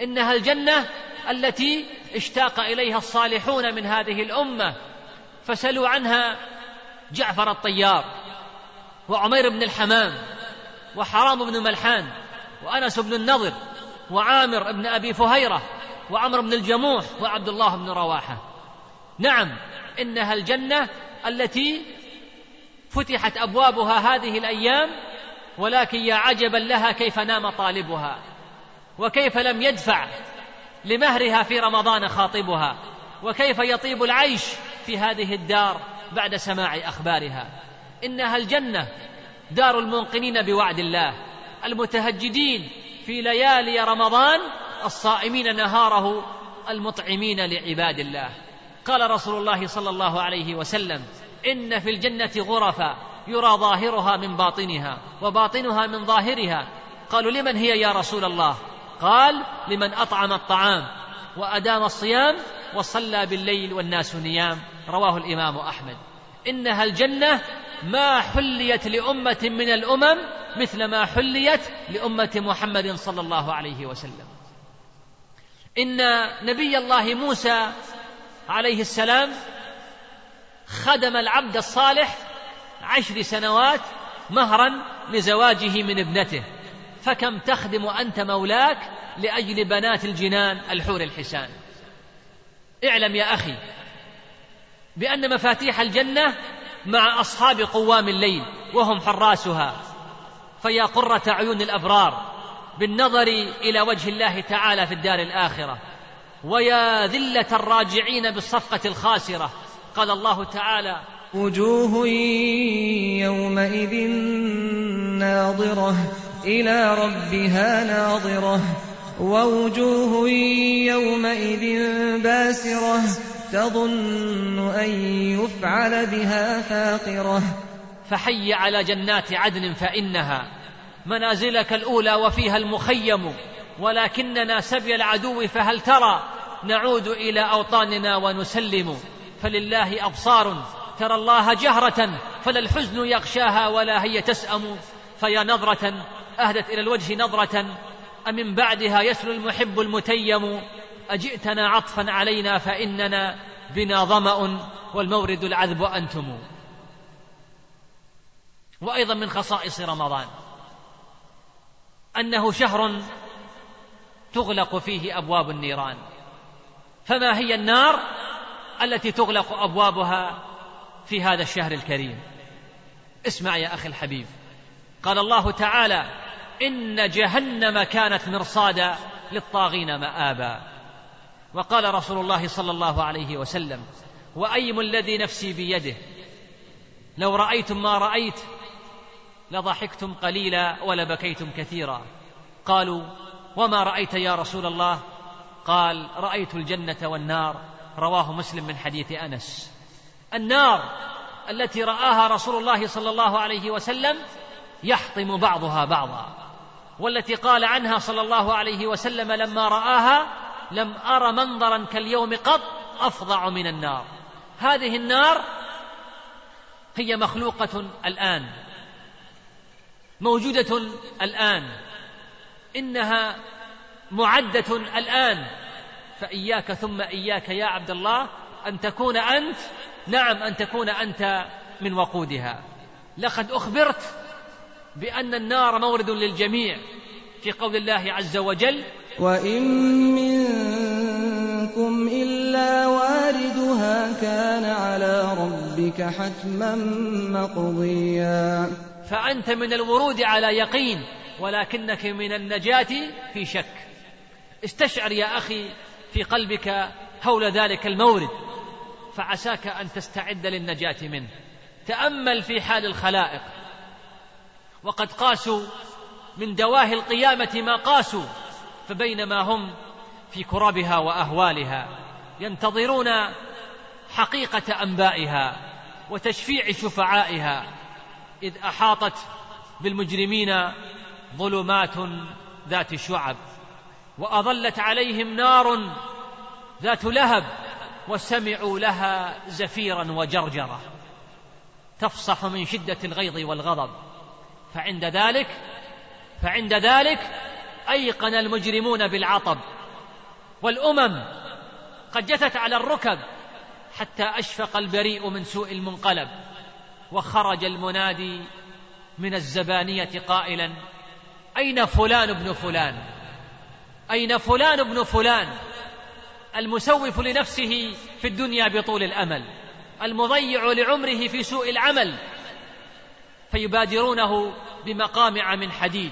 إنها الجنة التي اشتاق إليها الصالحون من هذه الأمة. فسلوا عنها جعفر الطيار وعمير بن الحمام وحرام بن ملحان وأنس بن النضر وعامر بن أبي فهيرة وعمر بن الجموح وعبد الله بن رواحة. نعم إنها الجنة التي فتحت أبوابها هذه الأيام ولكن يا عجبا لها كيف نام طالبها. وكيف لم يدفع لمهرها في رمضان خاطبها؟ وكيف يطيب العيش في هذه الدار بعد سماع أخبارها؟ إنها الجنة دار الموقنين بوعد الله المتهجدين في ليالي رمضان الصائمين نهاره المطعمين لعباد الله. قال رسول الله صلى الله عليه وسلم إن في الجنة غرفا يرى ظاهرها من باطنها وباطنها من ظاهرها. قالوا لمن هي يا رسول الله؟ قال لمن أطعم الطعام وأدام الصيام وصلى بالليل والناس نيام. رواه الإمام أحمد. إنها الجنة ما حليت لأمة من الأمم مثل ما حليت لأمة محمد صلى الله عليه وسلم. إن نبي الله موسى عليه السلام خدم العبد الصالح عشر سنوات مهرا لزواجه من ابنته. فكم تخدم أنت مولاك لأجل بنات الجنان الحور الحسان. اعلم يا أخي بأن مفاتيح الجنة مع أصحاب قوام الليل وهم حراسها فيا قرة عيون الأبرار بالنظر إلى وجه الله تعالى في الدار الآخرة. ويا ذلة الراجعين بالصفقة الخاسرة. قال الله تعالى وجوه يومئذ ناظرة إلى ربها ناظرة. ووجوه يومئذ باسرة تظن أن يفعل بها فاقرة. فحي على جنات عدن فإنها منازلك الأولى وفيها المخيم ولكننا سبي العدو فهل ترى؟ نعود إلى أوطاننا ونسلم. فلله أبصار ترى الله جهرة فلا الحزن يغشاها ولا هي تسأم. فيا نظرة أهدت إلى الوجه نظرة. أمن بعدها يسلو المحب المتيم. أجئتنا عطفا علينا فإننا بنا ظمأ والمورد العذب أنتم. وأيضا من خصائص رمضان أنه شهر تغلق فيه أبواب النيران. فما هي النار التي تغلق أبوابها في هذا الشهر الكريم؟ اسمع يا أخي الحبيب. قال الله تعالى إن جهنم كانت مرصادا للطاغين مآبا. وقال رسول الله صلى الله عليه وسلم وأيم الذي نفسي بيده؟ لو رأيتم ما رأيت لضحكتم قليلا ولبكيتم كثيرا. قالوا وما رأيت يا رسول الله؟ قال رأيت الجنة والنار. رواه مسلم من حديث أنس. النار التي رآها رسول الله صلى الله عليه وسلم يحطم بعضها بعضا. والتي قال عنها صلى الله عليه وسلم لما رآها لم أر منظرا كاليوم قط أفظع من النار. هذه النار هي مخلوقة الآن موجودة الآن إنها معدة الآن. فإياك ثم إياك يا عبد الله أن تكون أنت نعم أن تكون أنت من وقودها. لقد أخبرت بأن النار مورد للجميع في قول الله عز وجل وإن منكم إلا واردها كان على ربك حتما مقضيا. فأنت من الورود على يقين ولكنك من النجاة في شك. استشعر يا أخي في قلبك هول ذلك المورد فعساك أن تستعد للنجاة منه. تأمل في حال الخلائق. وقد قاسوا من دواهي القيامة ما قاسوا فبينما هم في كربها وأهوالها ينتظرون حقيقة أنبائها وتشفيع شفعائها إذ أحاطت بالمجرمين ظلمات ذات شعب وأظلت عليهم نار ذات لهب وسمعوا لها زفيرا وجرجرة تفصح من شدة الغيظ والغضب. فعند ذلك فعند ذلك أيقن المجرمون بالعطب والأمم قد جثت على الركب حتى أشفق البريء من سوء المنقلب وخرج المنادي من الزبانية قائلا أين فلان ابن فلان؟ أين فلان ابن فلان؟ المسوف لنفسه في الدنيا بطول الأمل المضيع لعمره في سوء العمل فيبادرونه بمقامع من حديد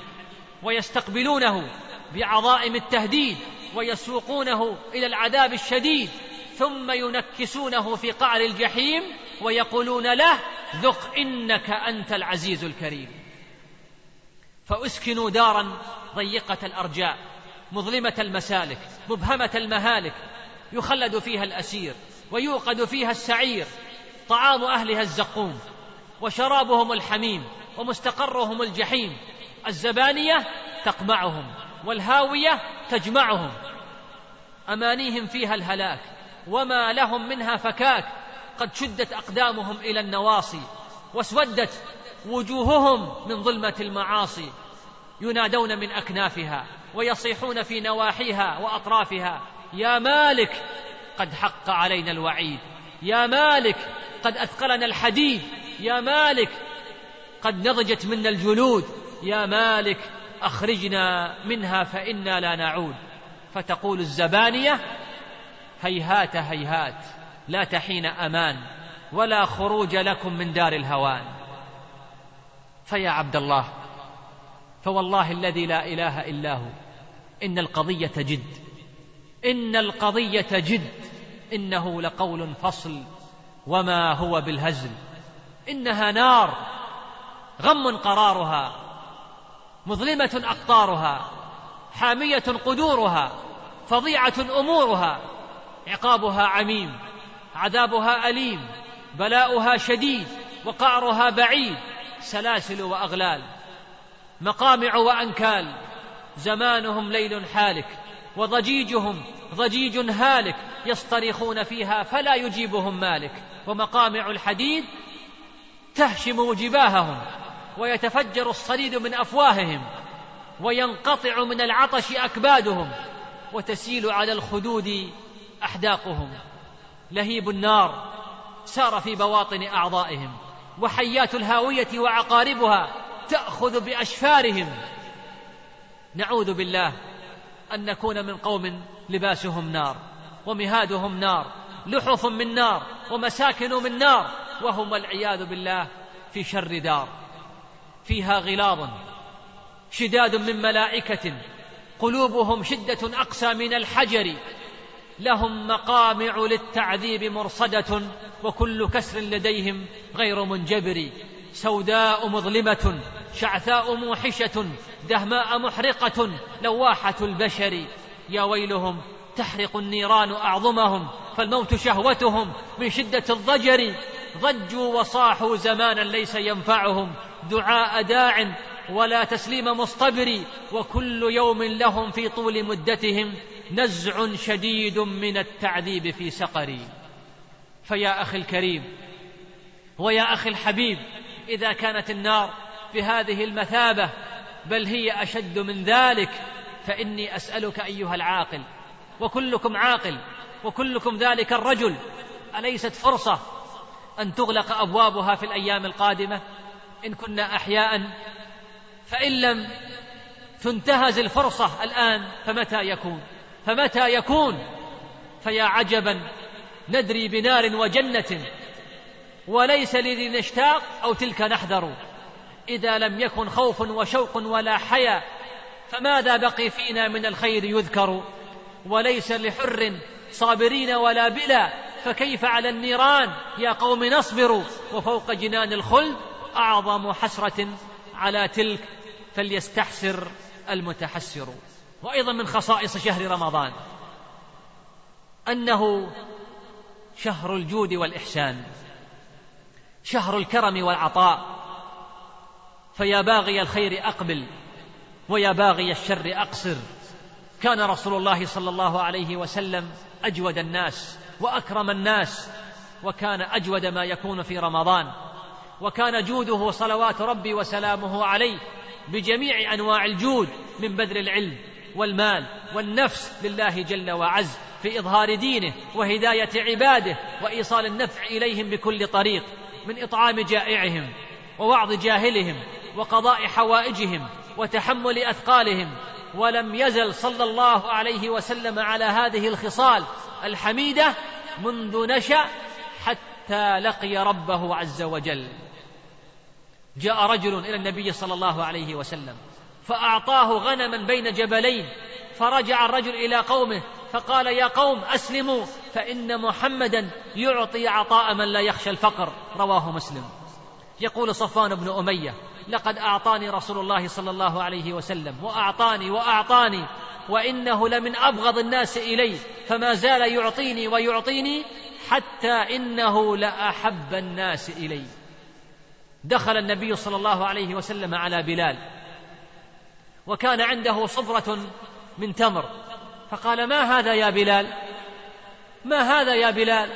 ويستقبلونه بعظائم التهديد ويسوقونه إلى العذاب الشديد ثم ينكسونه في قعر الجحيم ويقولون له ذق إنك أنت العزيز الكريم. فأسكنوا دارا ضيقة الأرجاء مظلمة المسالك مبهمة المهالك يخلد فيها الأسير ويوقد فيها السعير طعام أهلها الزقوم. وشرابهم الحميم ومستقرهم الجحيم الزبانية تقمعهم والهاوية تجمعهم. أمانيهم فيها الهلاك وما لهم منها فكاك. قد شدت أقدامهم إلى النواصي واسودت وجوههم من ظلمة المعاصي. ينادون من أكنافها ويصيحون في نواحيها وأطرافها. يا مالك قد حق علينا الوعيد. يا مالك قد أثقلنا الحديد. يا مالك قد نضجت منا الجلود يا مالك أخرجنا منها فإنا لا نعود. فتقول الزبانية هيهات هيهات لا تحين أمان ولا خروج لكم من دار الهوان. فيا عبد الله فوالله الذي لا إله إلا هو إن القضية جد. إن القضية جد. إنه لقول فصل وما هو بالهزل. إنها نار غم قرارها مظلمة أقطارها حامية قدورها فظيعة أمورها عقابها عميم عذابها أليم بلاؤها شديد وقعرها بعيد سلاسل وأغلال مقامع وأنكال زمانهم ليل حالك وضجيجهم ضجيج هالك يصطرخون فيها فلا يجيبهم مالك ومقامع الحديد تهشم جباههم ويتفجر الصديد من أفواههم وينقطع من العطش أكبادهم وتسيل على الخدود أحداقهم. لهيب النار سار في بواطن أعضائهم وحيات الهاوية وعقاربها تأخذ بأشفارهم. نعوذ بالله أن نكون من قوم لباسهم نار ومهادهم نار لحف من نار ومساكن من نار وهم والعياذ بالله في شر دار فيها غلاظ شداد من ملائكة قلوبهم شدة أقسى من الحجر لهم مقامع للتعذيب مرصدة وكل كسر لديهم غير منجبر سوداء مظلمة شعثاء موحشة دهماء محرقة لواحة البشر يا ويلهم تحرق النيران أعظمهم فالموت شهوتهم من شدة الضجر. ضجوا وصاحوا زمانا ليس ينفعهم. دعاء داع ولا تسليم مصطبر. وكل يوم لهم في طول مدتهم نزع شديد من التعذيب في سقر فيا أخي الكريم ويا أخي الحبيب إذا كانت النار بهذه المثابة بل هي أشد من ذلك فإني أسألك أيها العاقل وكلكم عاقل وكلكم ذلك الرجل أليست فرصة أن تغلق أبوابها في الأيام القادمة إن كنا احياء فإن لم تنتهز الفرصة الآن فمتى يكون؟ فمتى يكون؟ فيا عجبا ندري بنار وجنة وليس لذي نشتاق أو تلك نحذر. إذا لم يكن خوف وشوق ولا حيا فماذا بقي فينا من الخير يذكر؟ وليس لحر صابرين ولا بلا فكيف على النيران؟ يا قوم نصبر وفوق جنان الخلد أعظم حسرة على تلك فليستحسر المتحسر. وأيضا من خصائص شهر رمضان أنه شهر الجود والإحسان شهر الكرم والعطاء. فيا باغي الخير أقبل ويا باغي الشر أقصر. كان رسول الله صلى الله عليه وسلم أجود الناس. وأكرم الناس وكان أجود ما يكون في رمضان وكان جوده صلوات ربي وسلامه عليه بجميع أنواع الجود من بذل العلم والمال والنفس لله جل وعز في إظهار دينه وهداية عباده وإيصال النفع إليهم بكل طريق من إطعام جائعهم ووعظ جاهلهم وقضاء حوائجهم وتحمل أثقالهم ولم يزل صلى الله عليه وسلم على هذه الخصال الحميدة منذ نشأ حتى لقي ربه عز وجل. جاء رجل إلى النبي صلى الله عليه وسلم فأعطاه غنما بين جبلين فرجع الرجل إلى قومه فقال يا قوم أسلموا فإن محمدا يعطي عطاء من لا يخشى الفقر. رواه مسلم. يقول صفوان بن أمية لقد أعطاني رسول الله صلى الله عليه وسلم وأعطاني وأعطاني. وإنه لمن أبغض الناس الي فما زال يعطيني ويعطيني حتى إنه لأحب الناس الي دخل النبي صلى الله عليه وسلم على بلال وكان عنده صفره من تمر فقال ما هذا يا بلال؟ ما هذا يا بلال؟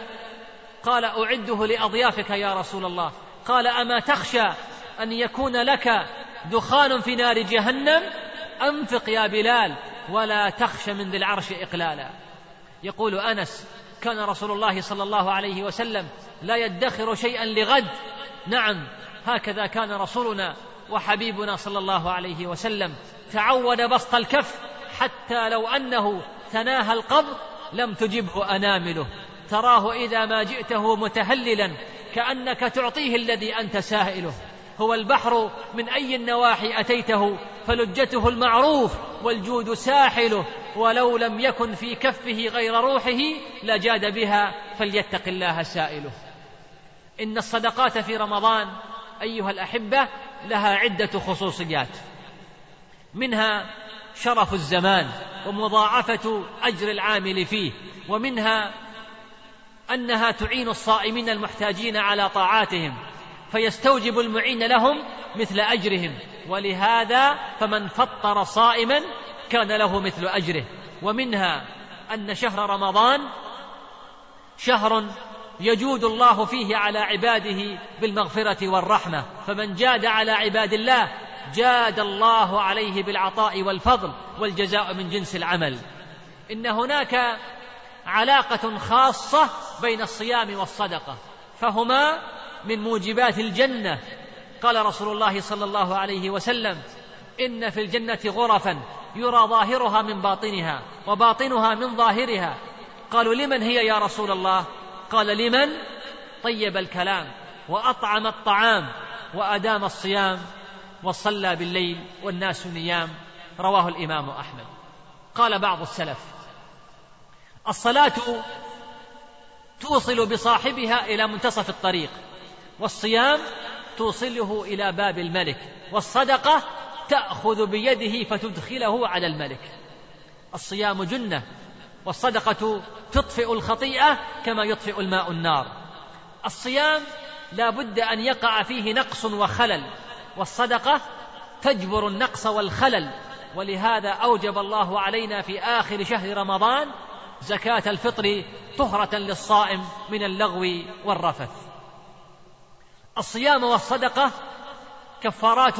قال أعده لأضيافك يا رسول الله. قال أما تخشى أن يكون لك دخان في نار جهنم أنفق يا بلال. ولا تخش من ذي العرش إقلالا. يقول أنس كان رسول الله صلى الله عليه وسلم لا يدخر شيئا لغد. نعم هكذا كان رسولنا وحبيبنا صلى الله عليه وسلم. تعود بسط الكف حتى لو أنه تناهى القبض لم تجبه أنامله. تراه إذا ما جئته متهللا كأنك تعطيه الذي أنت سائله. هو البحر من أي النواحي أتيته فلجته المعروف والجود ساحله ولو لم يكن في كفه غير روحه لجاد بها فليتق الله سائله. إن الصدقات في رمضان أيها الأحبة لها عدة خصوصيات. منها شرف الزمان ومضاعفة أجر العامل فيه ومنها أنها تعين الصائمين المحتاجين على طاعاتهم. فيستوجب المعين لهم مثل أجرهم. ولهذا فمن فطر صائما كان له مثل أجره. ومنها أن شهر رمضان شهر يجود الله فيه على عباده بالمغفرة والرحمة. فمن جاد على عباد الله جاد الله عليه بالعطاء والفضل والجزاء من جنس العمل. إن هناك علاقة خاصة بين الصيام والصدقة. فهما من موجبات الجنة. قال رسول الله صلى الله عليه وسلم إن في الجنة غرفا يرى ظاهرها من باطنها وباطنها من ظاهرها. قالوا لمن هي يا رسول الله؟ قال لمن؟ طيب الكلام وأطعم الطعام وأدام الصيام وصلى بالليل والناس نيام. رواه الإمام أحمد. قال بعض السلف الصلاة توصل بصاحبها إلى منتصف الطريق. والصيام توصله إلى باب الملك والصدقة تأخذ بيده فتدخله على الملك. الصيام جنة والصدقة تطفئ الخطيئة كما يطفئ الماء النار. الصيام لا بد أن يقع فيه نقص وخلل والصدقة تجبر النقص والخلل. ولهذا أوجب الله علينا في آخر شهر رمضان زكاة الفطر طهرة للصائم من اللغو والرفث. الصيام والصدقة كفارات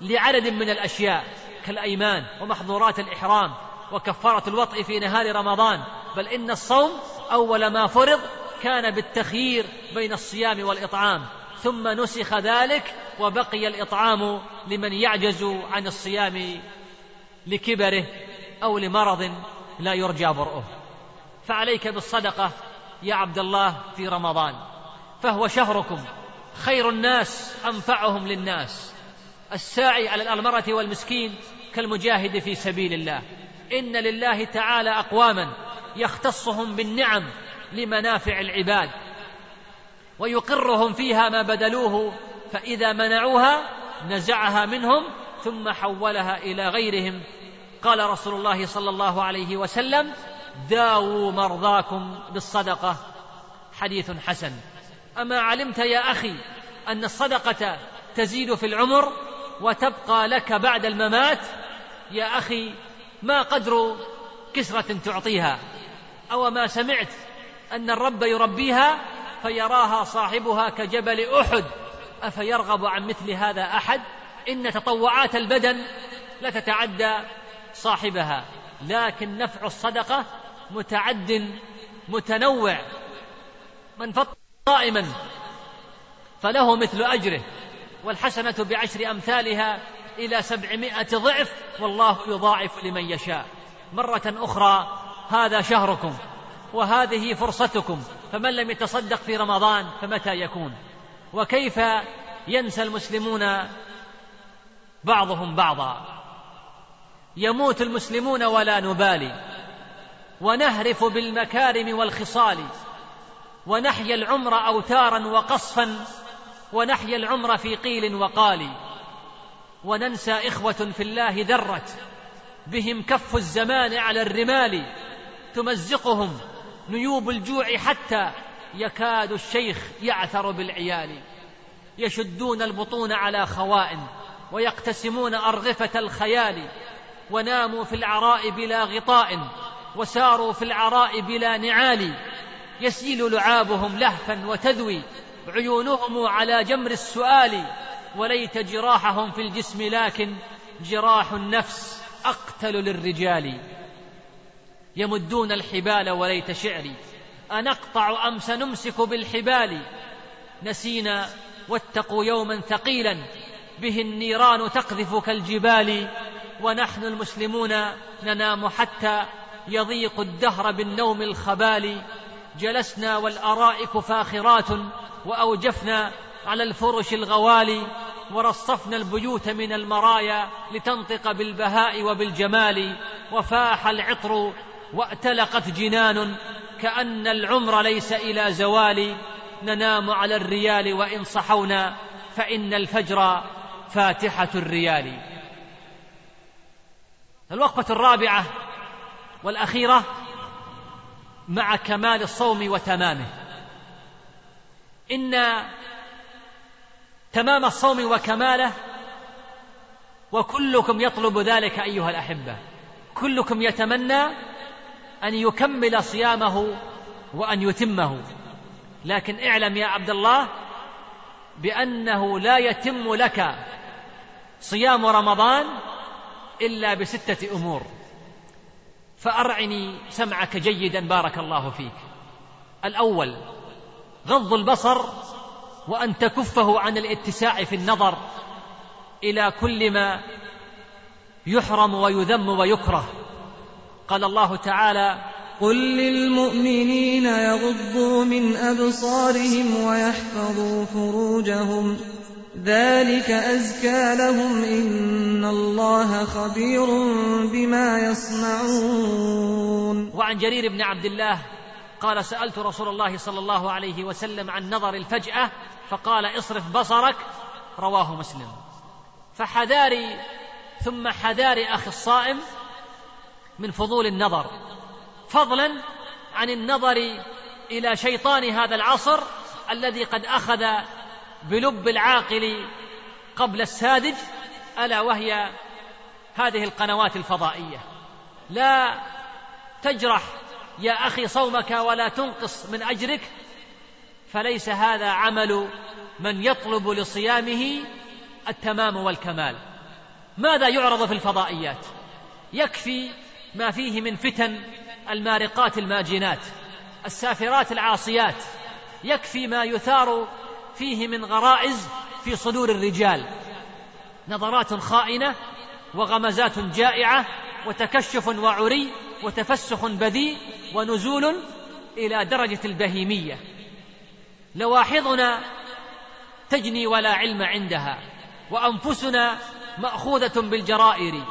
لعدد من الأشياء كالأيمان ومحظورات الإحرام وكفارة الوطء في نهار رمضان. بل إن الصوم أول ما فرض كان بالتخيير بين الصيام والإطعام. ثم نسخ ذلك وبقي الإطعام لمن يعجز عن الصيام لكبره أو لمرض لا يرجى برؤه. فعليك بالصدقة يا عبد الله في رمضان. فهو شهركم. خير الناس أنفعهم للناس. الساعي على الارمره والمسكين كالمجاهد في سبيل الله. إن لله تعالى أقواما يختصهم بالنعم لمنافع العباد. ويقرهم فيها ما بدلوه فإذا منعوها نزعها منهم ثم حولها إلى غيرهم. قال رسول الله صلى الله عليه وسلم داووا مرضاكم بالصدقة. حديث حسن. أما علمت يا أخي أن الصدقة تزيد في العمر وتبقى لك بعد الممات يا أخي ما قدر كسرة تعطيها؟ أو ما سمعت أن الرب يربيها فيراها صاحبها كجبل أحد؟ أفيرغب عن مثل هذا أحد؟ إن تطوعات البدن لا تتعدى صاحبها. لكن نفع الصدقة متعد متنوع. من فطر صائما فله مثل أجره والحسنة بعشر أمثالها إلى سبعمائة ضعف والله يضاعف لمن يشاء. مرة أخرى هذا شهركم وهذه فرصتكم فمن لم يتصدق في رمضان فمتى يكون؟ وكيف ينسى المسلمون بعضهم بعضا؟ يموت المسلمون ولا نبالي ونهرف بالمكارم والخصال ونحيا العمر أوتارا وقصفا ونحيا العمر في قيل وقال. وننسى إخوة في الله ذرت بهم كف الزمان على الرمال. تمزقهم نيوب الجوع حتى يكاد الشيخ يعثر بالعيال. يشدون البطون على خوائن ويقتسمون أرغفة الخيال. وناموا في العراء بلا غطاء وساروا في العراء بلا نعال. يسيل لعابهم لهفا وتذوي. عيونهم على جمر السؤال. وليت جراحهم في الجسم لكن جراح النفس أقتل للرجال. يمدون الحبال وليت شعري. أنقطع أم سنمسك بالحبال؟ نسينا واتقوا يوما ثقيلا. به النيران تقذف كالجبال. ونحن المسلمون ننام حتى يضيق الدهر بالنوم الخبال. جلسنا والأرائك فاخرات وأوجفنا على الفرش الغوالي ورصفنا البيوت من المرايا لتنطق بالبهاء وبالجمال وفاح العطر وأتلقت جنان كأن العمر ليس إلى زوال ننام على الريال وإن صحونا فإن الفجر فاتحة الريال. الوقفة الرابعة والأخيرة مع كمال الصوم وتمامه. إن تمام الصوم وكماله وكلكم يطلب ذلك أيها الأحبة. كلكم يتمنى أن يكمل صيامه وأن يتمه. لكن اعلم يا عبد الله بأنه لا يتم لك صيام رمضان إلا بستة أمور. فأرعني سمعك جيدا بارك الله فيك. الأول غض البصر وأن تكفه عن الاتساع في النظر إلى كل ما يحرم ويذم ويكره. قال الله تعالى قل للمؤمنين يغضوا من أبصارهم ويحفظوا فروجهم. ذلك أزكى لهم إن الله خبير بما يصنعون. وعن جرير بن عبد الله قال سألت رسول الله صلى الله عليه وسلم عن نظر الفجأة فقال اصرف بصرك رواه مسلم. فحذاري ثم حذار أخي الصائم من فضول النظر. فضلا عن النظر إلى شيطان هذا العصر الذي قد أخذ بلب العاقل قبل الساذج ألا وهي هذه القنوات الفضائية. لا تجرح يا أخي صومك ولا تنقص من أجرك فليس هذا عمل من يطلب لصيامه التمام والكمال. ماذا يعرض في الفضائيات؟ يكفي ما فيه من فتن المارقات الماجنات السافرات العاصيات. يكفي ما يثار فيه من غرائز في صدور الرجال. نظرات خائنة وغمزات جائعة وتكشف وعري وتفسخ بذيء ونزول إلى درجة البهيمية. لواحظنا تجني ولا علم عندها وأنفسنا مأخوذة بالجرائر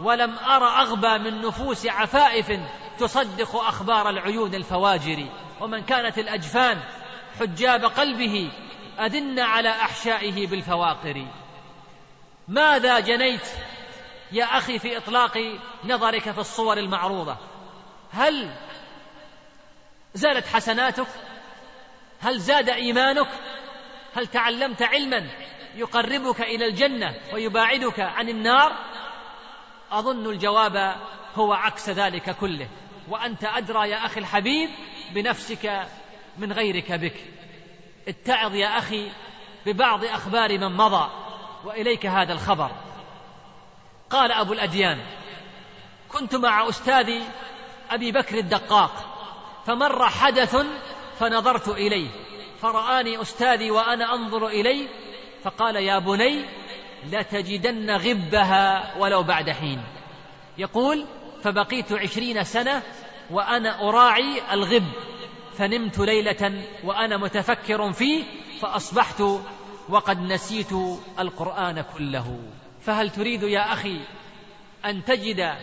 ولم أر أغبى من نفوس عفائف تصدق أخبار العيون الفواجر. ومن كانت الأجفان حجاب قلبه أدن على أحشائه بالفواقر. ماذا جنيت يا أخي في إطلاق نظرك في الصور المعروضة؟ هل زالت حسناتك؟ هل زاد إيمانك؟ هل تعلمت علما يقربك إلى الجنة ويباعدك عن النار؟ أظن الجواب هو عكس ذلك كله. وأنت أدرى يا أخي الحبيب بنفسك من غيرك بك. اتعظ يا أخي ببعض أخبار من مضى وإليك هذا الخبر. قال أبو الأديان كنت مع استاذي أبي بكر الدقاق فمر حدث فنظرت إليه فرآني أستاذي وأنا أنظر إليه فقال يا بني لتجدن غبها ولو بعد حين. يقول فبقيت عشرين سنة وأنا أراعي الغب. فنمت ليلة وأنا متفكر فيه فأصبحت وقد نسيت القرآن كله. فهل تريد يا أخي أن تجد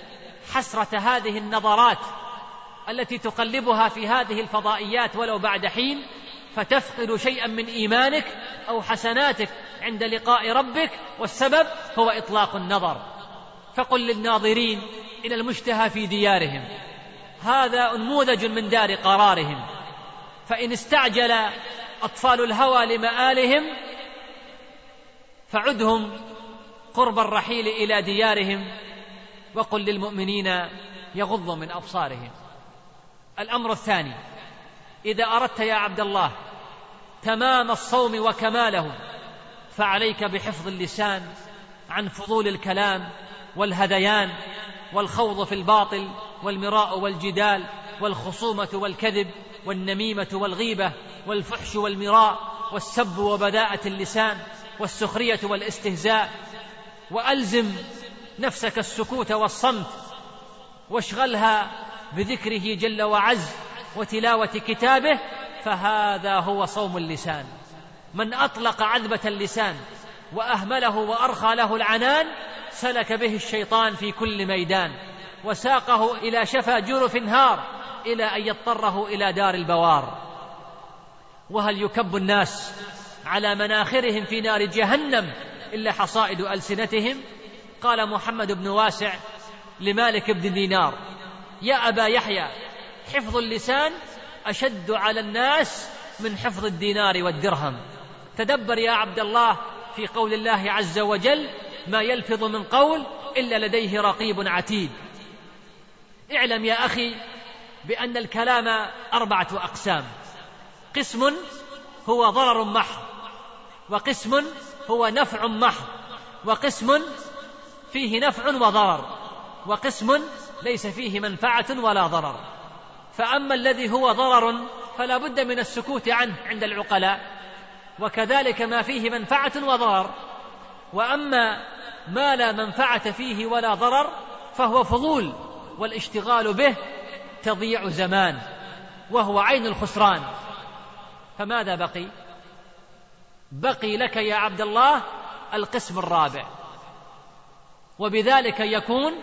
حسرة هذه النظرات التي تقلبها في هذه الفضائيات ولو بعد حين فتفقد شيئا من إيمانك أو حسناتك عند لقاء ربك والسبب هو إطلاق النظر. فقل للناظرين إلى المشتهى في ديارهم هذا أنموذج من دار قرارهم. فإن استعجل أطفال الهوى لمآلهم فعدهم قرب الرحيل إلى ديارهم وقل للمؤمنين يغضوا من أبصارهم. الأمر الثاني إذا أردت يا عبد الله تمام الصوم وكماله فعليك بحفظ اللسان عن فضول الكلام والهذيان والخوض في الباطل والمراء والجدال والخصومة والكذب. والنميمة والغيبة والفحش والمراء والسب وبذاءه اللسان والسخرية والاستهزاء وألزم نفسك السكوت والصمت واشغلها بذكره جل وعز وتلاوة كتابه فهذا هو صوم اللسان من أطلق عذبة اللسان وأهمله وأرخى له العنان سلك به الشيطان في كل ميدان وساقه إلى شفا جرف هار إلى أن يضطره إلى دار البوار. وهل يكب الناس على مناخرهم في نار جهنم إلا حصائد ألسنتهم؟ قال محمد بن واسع لمالك بن دينار يا أبا يحيى حفظ اللسان أشد على الناس من حفظ الدينار والدرهم. تدبر يا عبد الله في قول الله عز وجل ما يلفظ من قول إلا لديه رقيب عتيد. اعلم يا أخي بأن الكلام أربعة أقسام. قسم هو ضرر محض وقسم هو نفع محض وقسم فيه نفع وضرر وقسم ليس فيه منفعة ولا ضرر. فأما الذي هو ضرر فلا بد من السكوت عنه عند العقلاء وكذلك ما فيه منفعة وضرر. وأما ما لا منفعة فيه ولا ضرر فهو فضول والاشتغال به تضيع زمان وهو عين الخسران. فماذا بقي؟ بقي لك يا عبد الله القسم الرابع. وبذلك يكون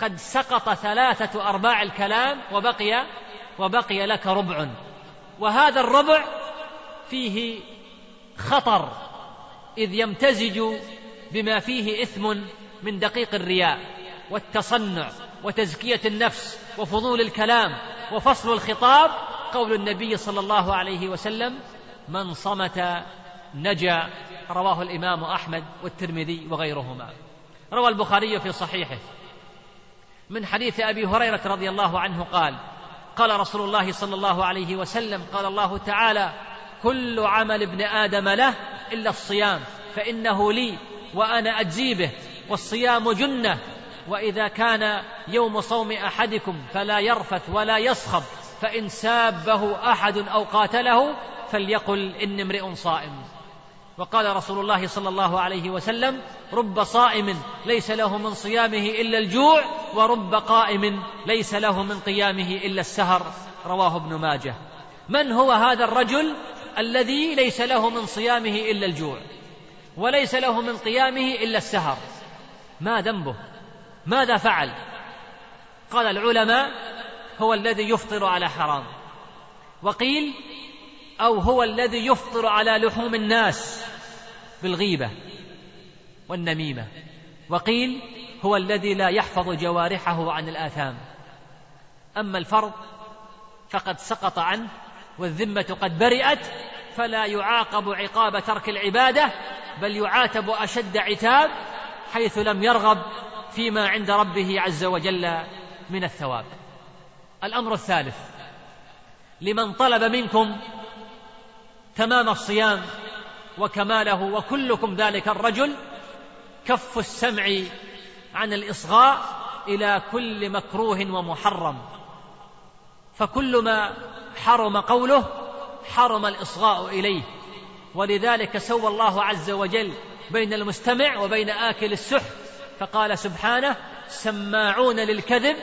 قد سقط ثلاثة أرباع الكلام وبقي وبقي لك ربع. وهذا الربع فيه خطر إذ يمتزج بما فيه إثم من دقيق الرياء والتصنع وتزكية النفس وفضول الكلام وفصل الخطاب قول النبي صلى الله عليه وسلم من صمت نجا. رواه الإمام أحمد والترمذي وغيرهما. روى البخاري في صحيحه. من حديث أبي هريرة رضي الله عنه قال قال رسول الله صلى الله عليه وسلم قال الله تعالى كل عمل ابن آدم له إلا الصيام فإنه لي وأنا أجزي به والصيام جنة وإذا كان يوم صوم أحدكم فلا يرفث ولا يصخب فإن سابه أحد أو قاتله فليقل اني امرئ صائم. وقال رسول الله صلى الله عليه وسلم رب صائم ليس له من صيامه إلا الجوع ورب قائم ليس له من قيامه إلا السهر. رواه ابن ماجه. من هو هذا الرجل الذي ليس له من صيامه إلا الجوع وليس له من قيامه إلا السهر؟ ما ذنبه؟ ماذا فعل؟ قال العلماء هو الذي يفطر على حرام. وقيل أو هو الذي يفطر على لحوم الناس بالغيبة والنميمة. وقيل هو الذي لا يحفظ جوارحه عن الآثام. أما الفرض فقد سقط عنه والذمة قد برئت فلا يعاقب عقاب ترك العبادة بل يعاتب أشد عتاب حيث لم يرغب فيما عند ربه عز وجل من الثواب. الأمر الثالث لمن طلب منكم تمام الصيام وكماله وكلكم ذلك الرجل كف السمع عن الإصغاء إلى كل مكروه ومحرم. فكل ما حرم قوله حرم الإصغاء إليه. ولذلك سوى الله عز وجل بين المستمع وبين آكل السحت فقال سبحانه سماعون للكذب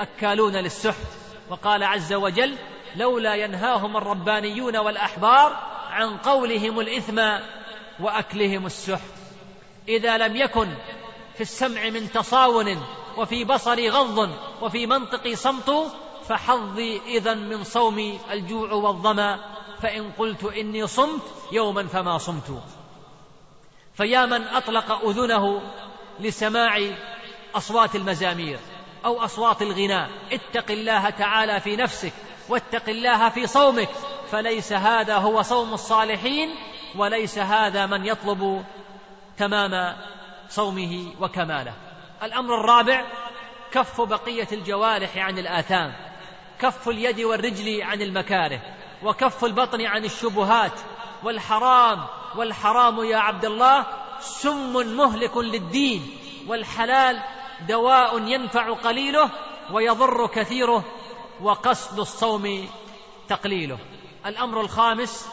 أكالون للسحت. وقال عز وجل لولا ينهاهم الربانيون والأحبار عن قولهم الإثم وأكلهم السحت. إذا لم يكن في السمع من تصاون وفي بصري غض وفي منطقي صمت فحظي إذا من صوم الجوع والظمأ. فإن قلت إني صمت يوما فما صمت. فيا من أطلق أذنه لسماع أصوات المزامير أو أصوات الغناء. اتق الله تعالى في نفسك واتق الله في صومك فليس هذا هو صوم الصالحين وليس هذا من يطلب تمام صومه وكماله. الأمر الرابع كف بقية الجوارح عن الآثام كف اليد والرجل عن المكاره وكف البطن عن الشبهات والحرام والحرام يا عبد الله سم مهلك للدين والحلال دواء ينفع قليله ويضر كثيره وقصد الصوم تقليله. الأمر الخامس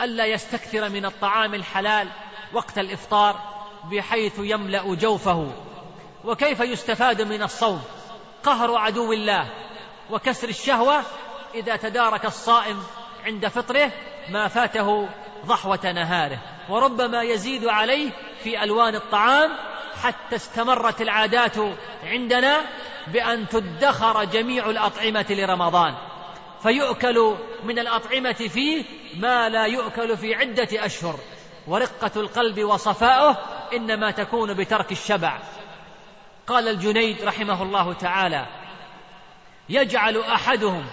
ألا يستكثر من الطعام الحلال وقت الإفطار بحيث يملأ جوفه. وكيف يستفاد من الصوم؟ قهر عدو الله وكسر الشهوة إذا تدارك الصائم عند فطره ما فاته ضحوة نهاره. وربما يزيد عليه في ألوان الطعام حتى استمرت العادات عندنا بأن تدخر جميع الأطعمة لرمضان. فيؤكل من الأطعمة فيه ما لا يؤكل في عدة أشهر. ورقة القلب وصفاؤه إنما تكون بترك الشبع. قال الجنيد رحمه الله تعالى يجعل أحدهم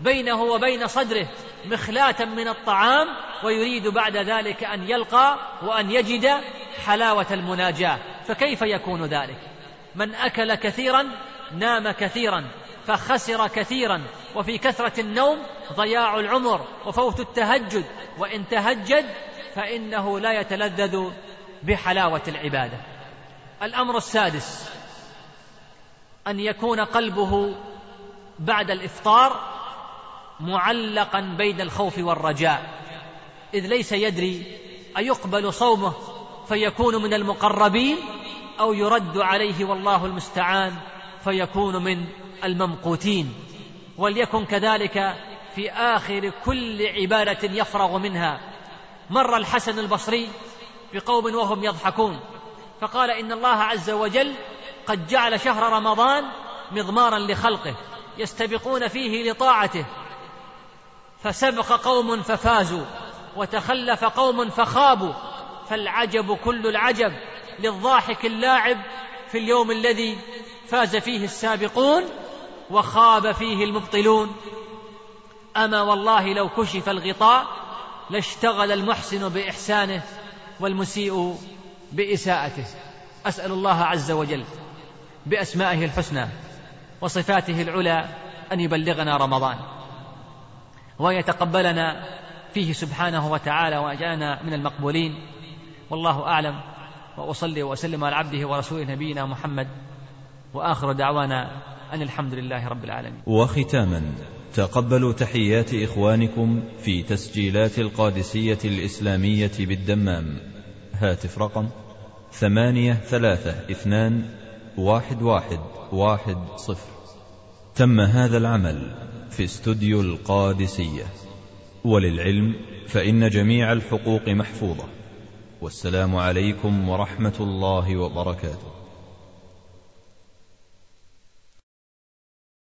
بينه وبين صدره مخلاة من الطعام ويريد بعد ذلك أن يلقى وأن يجد حلاوة المناجاة. فكيف يكون ذلك؟ من أكل كثيرا نام كثيرا فخسر كثيرا وفي كثرة النوم ضياع العمر وفوت التهجد. وإن تهجد فإنه لا يتلذذ بحلاوة العبادة. الأمر السادس أن يكون قلبه بعد الإفطار معلقا بين الخوف والرجاء. إذ ليس يدري أيقبل صومه فيكون من المقربين أو يرد عليه والله المستعان فيكون من الممقوتين. وليكن كذلك في آخر كل عبادة يفرغ منها. مر الحسن البصري بقوم وهم يضحكون فقال إن الله عز وجل قد جعل شهر رمضان مضمارا لخلقه يستبقون فيه لطاعته فسبق قوم ففازوا وتخلف قوم فخابوا فالعجب كل العجب للضاحك اللاعب في اليوم الذي فاز فيه السابقون وخاب فيه المبطلون. أما والله لو كشف الغطاء لاشتغل المحسن بإحسانه والمسيء بإساءته. أسأل الله عز وجل بأسمائه الحسنى وصفاته العلى أن يبلغنا رمضان. وأن يتقبلنا فيه سبحانه وتعالى وأجعلنا من المقبولين. والله أعلم. وأصلي وأسلم على عبده ورسوله نبينا محمد. وآخر دعوانا أن الحمد لله رب العالمين. وختاما تقبلوا تحيات إخوانكم في تسجيلات القادسية الإسلامية بالدمام. هاتف رقم ثمانية ثلاثة اثنان واحد واحد واحد صفر. تم هذا العمل في استوديو القادسية. وللعلم فإن جميع الحقوق محفوظة. والسلام عليكم ورحمة الله وبركاته.